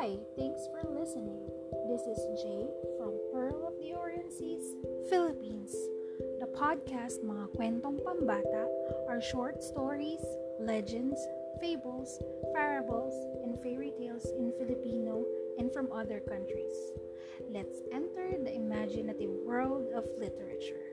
Hi, thanks for listening. This is Jay from Pearl of the Orient Seas, Philippines. The podcast Mga Kwentong Pambata are short stories, legends, fables, parables, and fairy tales in Filipino and from other countries. Let's enter the imaginative world of literature.